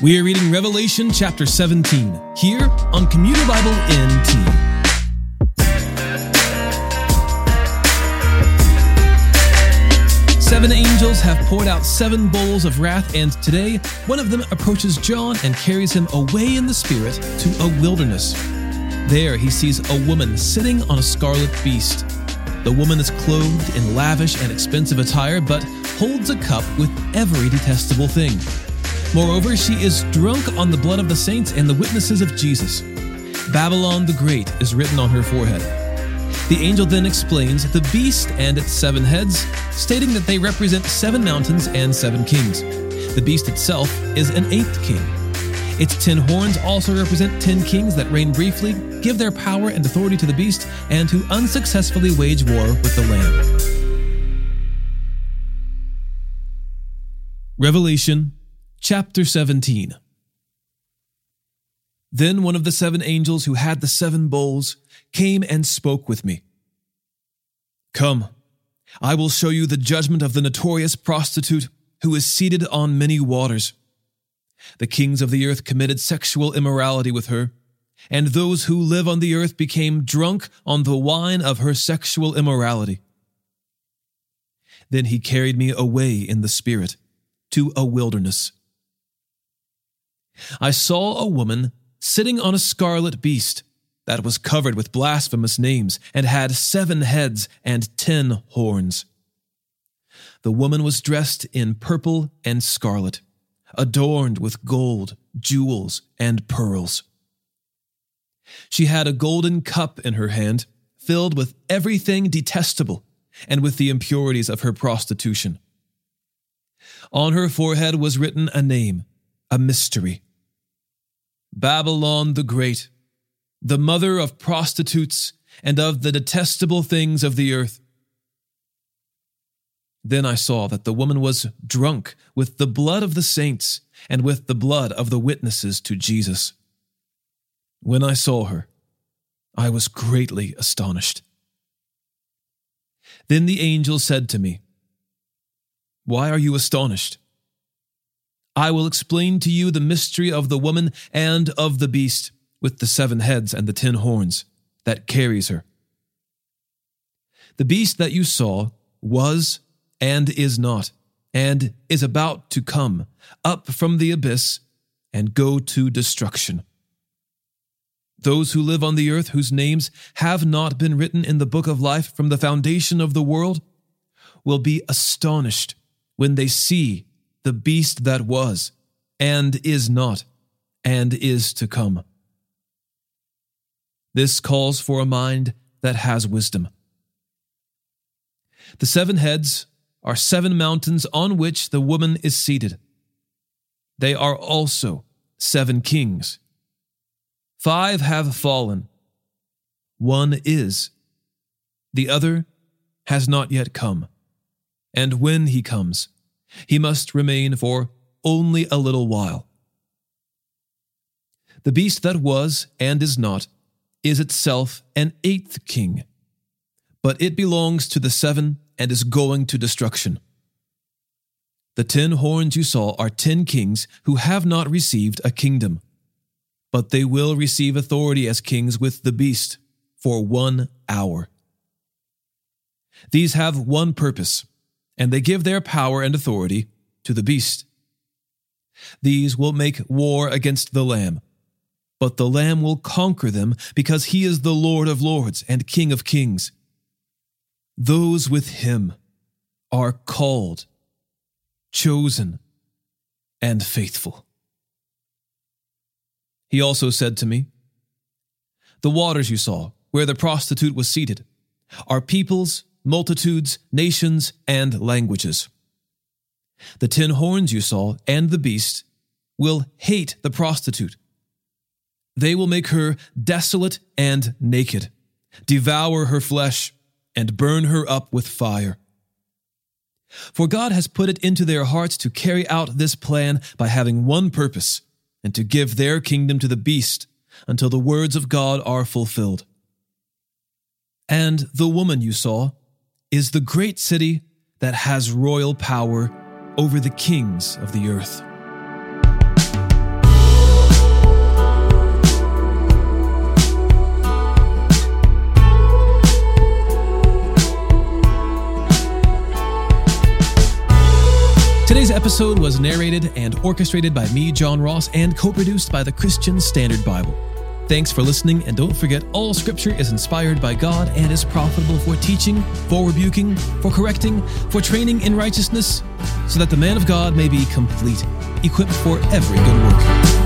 We are reading Revelation chapter 17 here on Commuter Bible NT. Seven angels have poured out seven bowls of wrath, and today one of them approaches John and carries him away in the spirit to a wilderness. There he sees a woman sitting on a scarlet beast. The woman is clothed in lavish and expensive attire, but holds a cup with every detestable thing. Moreover, she is drunk on the blood of the saints and the witnesses of Jesus. Babylon the Great is written on her forehead. The angel then explains the beast and its seven heads, stating that they represent seven mountains and seven kings. The beast itself is an eighth king. Its ten horns also represent ten kings that reign briefly, give their power and authority to the beast, and who unsuccessfully wage war with the Lamb. Revelation chapter 17 Then one of the seven angels who had the seven bowls came and spoke with me. Come, I will show you the judgment of the notorious prostitute who is seated on many waters. The kings of the earth committed sexual immorality with her, and those who live on the earth became drunk on the wine of her sexual immorality. Then he carried me away in the spirit to a wilderness. I saw a woman sitting on a scarlet beast that was covered with blasphemous names and had seven heads and ten horns. The woman was dressed in purple and scarlet, adorned with gold, jewels, and pearls. She had a golden cup in her hand, filled with everything detestable and with the impurities of her prostitution. On her forehead was written a name, a mystery Babylon the Great the mother of prostitutes and of the detestable things of the earth. Then I saw that the woman was drunk with the blood of the saints and with the blood of the witnesses to Jesus. When I saw her, I was greatly astonished. Then the angel said to me, Why are you astonished? I will explain to you the mystery of the woman and of the beast with the seven heads and the ten horns that carries her. The beast that you saw was and is not, and is about to come up from the abyss and go to destruction. Those who live on the earth, whose names have not been written in the book of life from the foundation of the world, will be astonished when they see the beast that was, and is not, and is to come. This calls for a mind that has wisdom. The seven heads are seven mountains on which the woman is seated. They are also seven kings. Five have fallen. One is. The other has not yet come. And when he comes, he must remain for only a little while. The beast that was and is not is itself an eighth king, but it belongs to the seven and is going to destruction. The ten horns you saw are ten kings who have not received a kingdom, but they will receive authority as kings with the beast for one hour. These have one purpose, and they give their power and authority to the beast. These will make war against the Lamb but the Lamb will conquer them because he is the Lord of lords and King of kings. Those with him are called, chosen, and faithful. He also said to me, The waters you saw, where the prostitute was seated, are peoples, multitudes, nations, and languages. The ten horns you saw and the beast will hate the prostitute they will make her desolate and naked, devour her flesh, and burn her up with fire. For God has put it into their hearts to carry out this plan by having one purpose, and to give their kingdom to the beast until the words of God are fulfilled. And the woman you saw is the great city that has royal power over the kings of the earth. Today's episode was narrated and orchestrated by me, John Ross, and co produced by the Christian Standard Bible. Thanks for listening, and don't forget all scripture is inspired by God and is profitable for teaching, for rebuking, for correcting, for training in righteousness, so that the man of God may be complete, equipped for every good work.